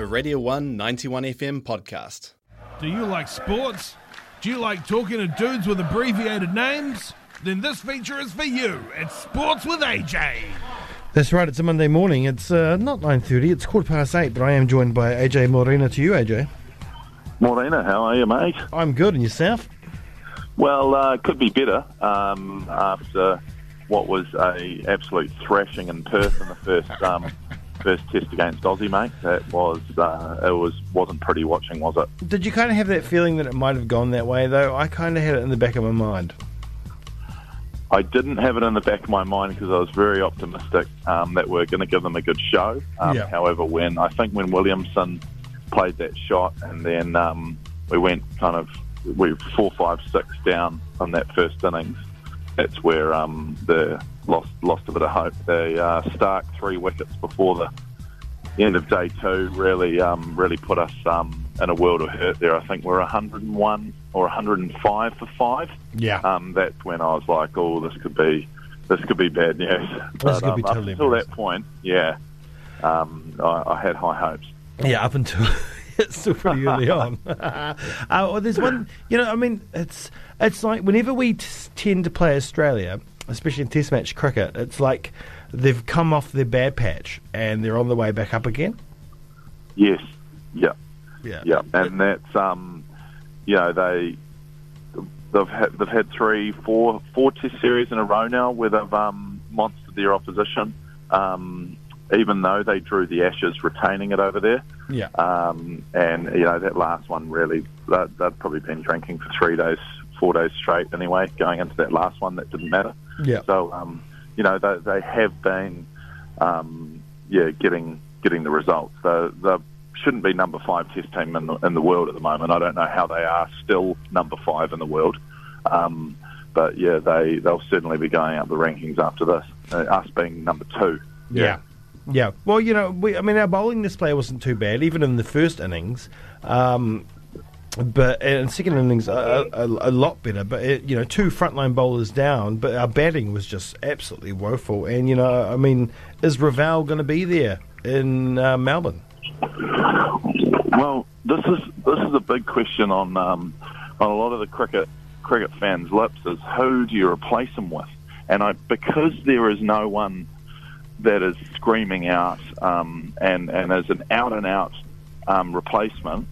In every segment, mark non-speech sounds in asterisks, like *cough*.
a Radio 1 91 FM podcast. Do you like sports? Do you like talking to dudes with abbreviated names? Then this feature is for you. It's Sports with AJ. That's right. It's a Monday morning. It's uh, not nine thirty. It's quarter past eight. But I am joined by AJ Morena. To you, AJ. Morena, how are you, mate? I'm good. And yourself? Well, uh, could be better um, after what was a absolute thrashing in Perth in the first um, first test against Aussie, mate. That was uh, it was wasn't pretty watching, was it? Did you kind of have that feeling that it might have gone that way, though? I kind of had it in the back of my mind. I didn't have it in the back of my mind because I was very optimistic um, that we're going to give them a good show. Um, Yeah. However, when I think when Williamson played that shot and then um, we went kind of we were four, five, six down on that first innings, that's where um, the lost lost a bit of hope. The uh, Starc three wickets before the end of day two really um, really put us um, in a world of hurt there. I think we're 101 or 105 for five Yeah. um, that's when I was like, "Oh, this could be, this could be bad news." Be um, up totally until that point, yeah, um, I, I had high hopes. Yeah, up until *laughs* still pretty early on. uh, well, there's one, you know, I mean, it's it's like whenever we t- tend to play Australia, especially in Test match cricket, it's like they've come off their bad patch and they're on the way back up again. Yes, yeah, Yeah, yeah, and that's um, you know, they they've had they've had three, four, four Test series in a row now where they've um, monstered their opposition. Um, even though they drew the Ashes retaining it over there, yeah, Um, and you know that last one really, they'd, they'd probably been drinking for three days, four days straight anyway. Going into that last one, that didn't matter. yeah. So um, you know they, they have been, um, yeah, getting getting the results. They, they shouldn't be number five Test team in the, in the world at the moment. I don't know how they are still number five in the world. Um, but yeah, they they'll certainly be going up the rankings after this. Uh, us being number two. Yeah. Yeah. Well, you know, we, I mean, our bowling display wasn't too bad, even in the first innings. Um, but in second innings, a, a, a lot better. But it, you know, two frontline bowlers down, but our batting was just absolutely woeful. And you know, I mean, is Raval going to be there in uh, Melbourne? Well, this is this is a big question on um, on a lot of the cricket cricket fans' lips is who do you replace him with? And I because there is no one that is screaming out um, and and as an out and out um, replacement,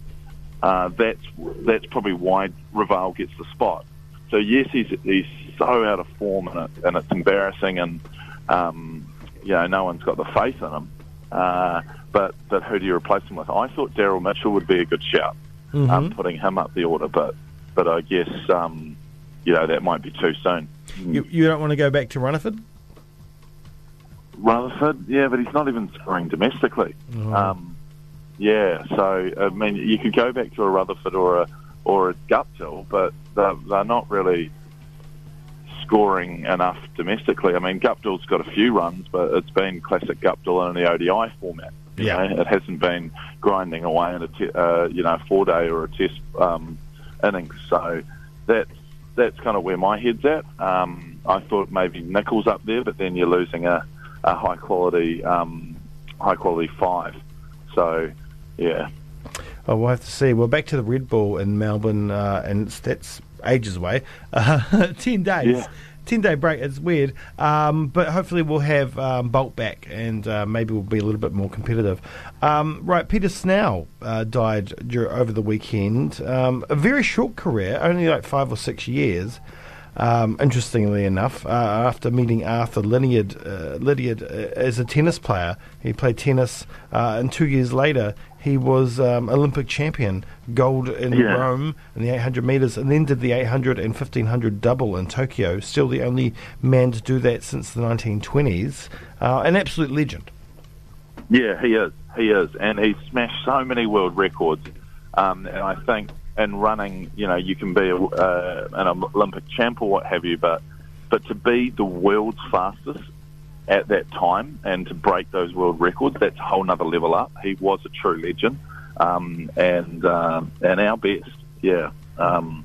uh, that's that's probably why Raval gets the spot. So yes, he's he's so out of form and, it, and it's embarrassing, and um, you know no one's got the faith in him. Uh, but but who do you replace him with? I thought Daryl Mitchell would be a good shout, um, putting him up the order, but but I guess um, you know that might be too soon. You, you don't want to go back to Rutherford? Rutherford, yeah, but he's not even scoring domestically. Um, yeah, so I mean, you could go back to a Rutherford or a or a Guptill, but they're, they're not really scoring enough domestically. I mean, Guptill's got a few runs, but it's been classic Guptill in the ODI format. you Yeah. know. it hasn't been grinding away in a te- uh, you know four day or a test um, innings. So that's that's kind of where my head's at. Um, I thought maybe Nicholls up there, but then you're losing a, a high quality um, high quality five. So yeah, Oh, we'll have to see. Well, back to the Red Bull in Melbourne, uh, and it's, that's ages away. Uh, *laughs* Ten days. Yeah. Ten day break. It's weird, um, but hopefully we'll have um, Bolt back, and uh, maybe we'll be a little bit more competitive. Um, right, Peter Snell uh, died dur- over the weekend. Um, a very short career, only like five or six years. Um, interestingly enough, uh, after meeting Arthur Lydiard, uh, Lydiard uh, as a tennis player, he played tennis, uh, and two years later he was um, Olympic champion, gold in Yeah. Rome in the 800 meters, and then did the 800 and 1500 double in Tokyo. Still the only man to do that since the 1920s. Uh, an absolute legend. Yeah, he is. He is, and he's smashed so many world records. Um, and I think in running, you know, you can be a, uh, an Olympic champ or what have you, but but to be the world's fastest at that time and to break those world records, that's a whole nother level up. He was a true legend, um, and um, and our best, yeah. Um,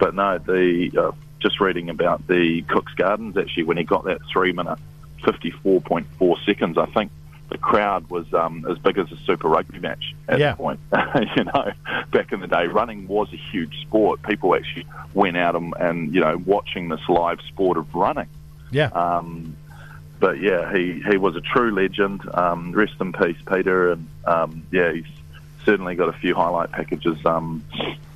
but no, the uh, just reading about the Cook's Gardens actually when he got that three minute fifty four point four seconds, I think the crowd was um, as big as a Super Rugby match at Yeah. the point. *laughs* you know, back in the day, running was a huge sport. People actually went out and, and you know watching this live sport of running. Yeah. Um, but yeah, he, he was a true legend. Um, rest in peace, Peter. And um, yeah, he's certainly got a few highlight packages um,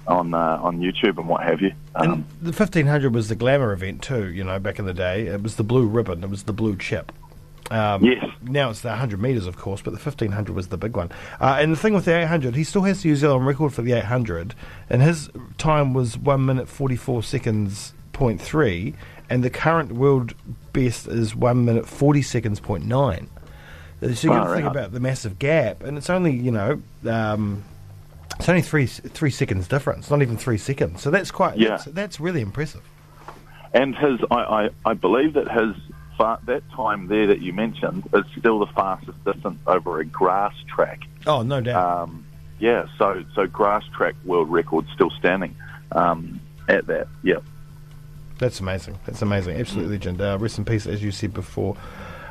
on uh, on YouTube and what have you. Um, and the 1500 was the glamour event too, you know, back in the day. It was the blue ribbon, it was the blue chip. Um, Yes. Now it's the 100 metres, of course, but the 1500 was the big one. Uh, and the thing with the 800, he still has the New Zealand record for the 800, and his time was 1 minute 44 seconds point three, and the current world best is 1 minute 40 seconds point nine. So you got to think out. about the massive gap, and it's only, you know, um, it's only three three seconds difference, not even three seconds. So that's quite, Yeah. that's, that's really impressive. And his, I, I, I believe that his fa- that time there that you mentioned is still the fastest distance over a grass track. Oh, no doubt. Um, yeah, so so grass track world record still standing um, at that. Yeah, That's amazing. That's amazing. Absolute legend. Uh, rest in peace, as you said before.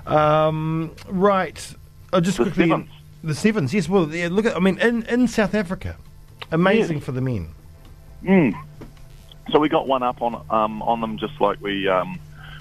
Um, right. Oh, just The quickly. Sevens. The sevens. Yes. Well, yeah, look at. I mean, in in South Africa, amazing for the men. so we got one up on um, on them just like we um,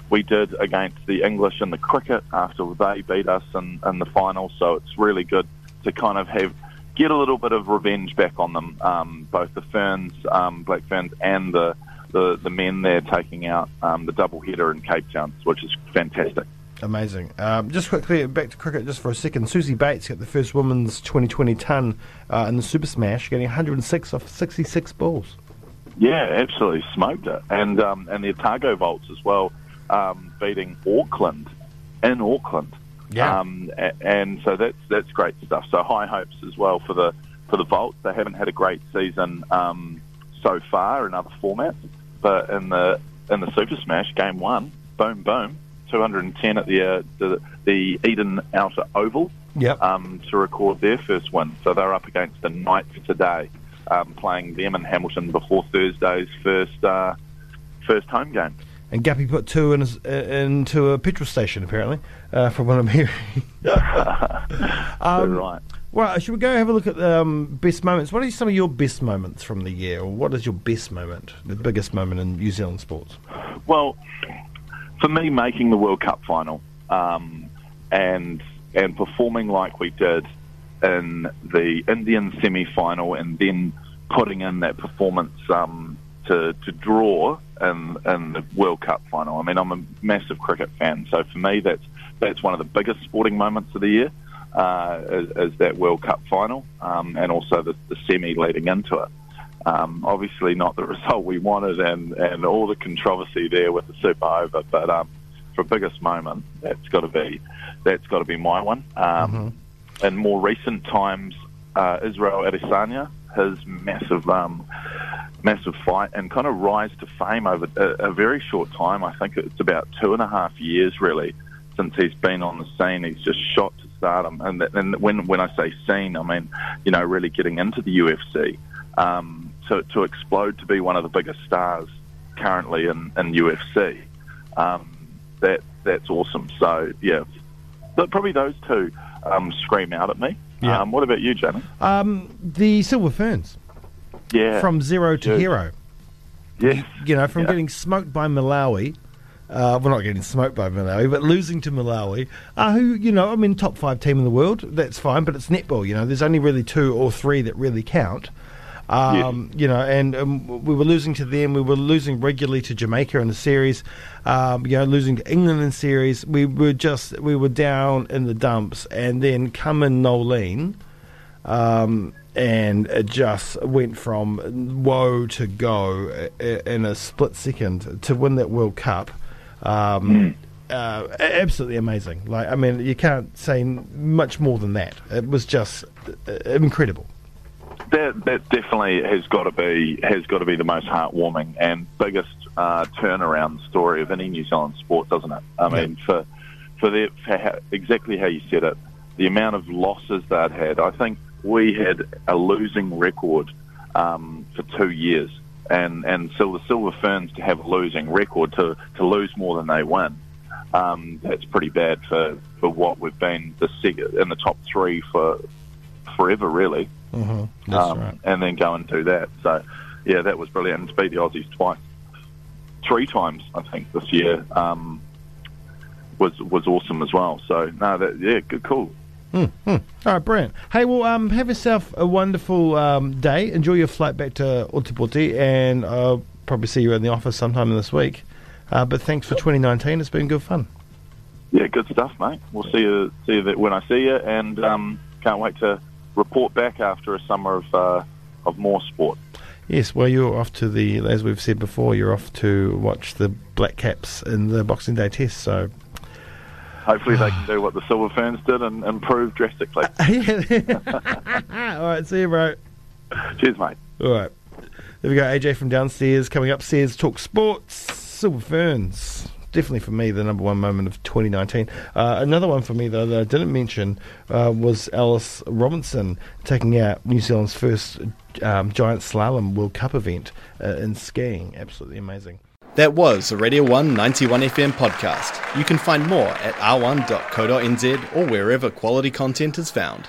we did against the English in the cricket after they beat us in, in the final. So it's really good to kind of have get a little bit of revenge back on them, um, both the Ferns, um, Black Ferns, and the, the the men there taking out um, the double header in Cape Town, which is fantastic. Amazing. Um, just quickly back to cricket, just for a second. Suzie Bates got the first women's 2020 ton uh, in the Super Smash, getting 106 off 66 balls. Yeah, absolutely smoked it, and um, and the Otago Volts as well, um, beating Auckland in Auckland. Yeah. Um, and so that's that's great stuff. So high hopes as well for the for the Volts. They haven't had a great season um, so far in other formats, but in the in the Super Smash game one, boom boom, 210 at the uh, the, the Eden Outer Oval Yep. um, to record their first win. So they're up against the Knights today, um, playing them in Hamilton before Thursday's first uh, first home game. And Guppy put two in his, uh, into a petrol station, apparently, uh, from what I'm hearing. um, right. Well, should we go have a look at um, best moments? What are some of your best moments from the year, or what is your best moment, the biggest moment in New Zealand sports? Well, for me, making the World Cup final um, and and performing like we did in the Indian semi-final, and then putting in that performance um, to to draw in in the World Cup final. I mean, I'm a massive cricket fan, so for me, that's that's one of the biggest sporting moments of the year. Uh, is, is that World Cup final, um, and also the, the semi leading into it. Um, obviously, not the *laughs* result we wanted, and, and all the controversy there with the Super Over. But um, for biggest moment, that's got to be that's got to be my one. Um, In more recent times, uh, Israel Adesanya, his massive um, massive fight and kind of rise to fame over a, a very short time. I think it's about two and a half years, really, since he's been on the scene. He's just shot to stardom, and, and when when I say scene, I mean you know really getting into the UFC um, to to explode to be one of the biggest stars currently in, in UFC. Um, that that's awesome. So yeah, but probably those two um, scream out at me. Yeah. Um, what about you, Jamie? Um, the Silver Ferns, Yeah, from zero to hero. yes, You know, from Yeah. getting smoked by Malawi. Uh, we're not getting smoked by Malawi, but losing to Malawi, uh, who, you know, I mean, top five team in the world, that's fine, but it's netball, you know, there's only really two or three that really count. Um, You know, and um, we were losing to them. We were losing regularly to Jamaica in the series. Um, you know, losing to England in series. We were just we were down in the dumps, and then come in Noeline, um, and it just went from woe to go i- i- in a split second to win that World Cup. Um, uh, absolutely amazing. Like, I mean, you can't say much more than that. It was just uh, incredible. That that definitely has got to be has got to be the most heartwarming and biggest uh, turnaround story of any New Zealand sport, doesn't it? I Yeah. mean, for for, the, for how, exactly how you said it, the amount of losses they'd had. I think we had a losing record um, for two years, and and so the Silver Ferns to have a losing record to to lose more than they win. um, that's pretty bad for, for what we've been the in the top three for forever, really. Mm-hmm. Um, right. And then go and do that. So, yeah, that was brilliant. And to beat the Aussies twice, three times, I think, this year um, was was awesome as well. So, no, that yeah, good, cool. All right, brilliant. Hey, well, um, have yourself a wonderful um, day. Enjoy your flight back to Ōtepoti, and I'll probably see you in the office sometime this week. Uh, but thanks for 2019. It's been good fun. Yeah, good stuff, mate. We'll see you see you when I see you, and um, can't wait to report back after a summer of uh, of more sport. Yes, well, you're off to the, as we've said before, you're off to watch the Black Caps in the Boxing Day Test. So, Hopefully, they can *sighs* do what the Silver Ferns did and improve drastically. *laughs* *laughs* All right, see you, bro. Cheers, mate. All right. There we go. AJ from downstairs coming upstairs. Talk sports. Silver Ferns. Definitely for me, the number one moment of 2019. Uh, another one for me, though, that I didn't mention uh, was Alice Robinson taking out New Zealand's first um, giant slalom World Cup event uh, in skiing. Absolutely amazing. That was a Radio 1 91 FM podcast. You can find more at r1.co.nz or wherever quality content is found.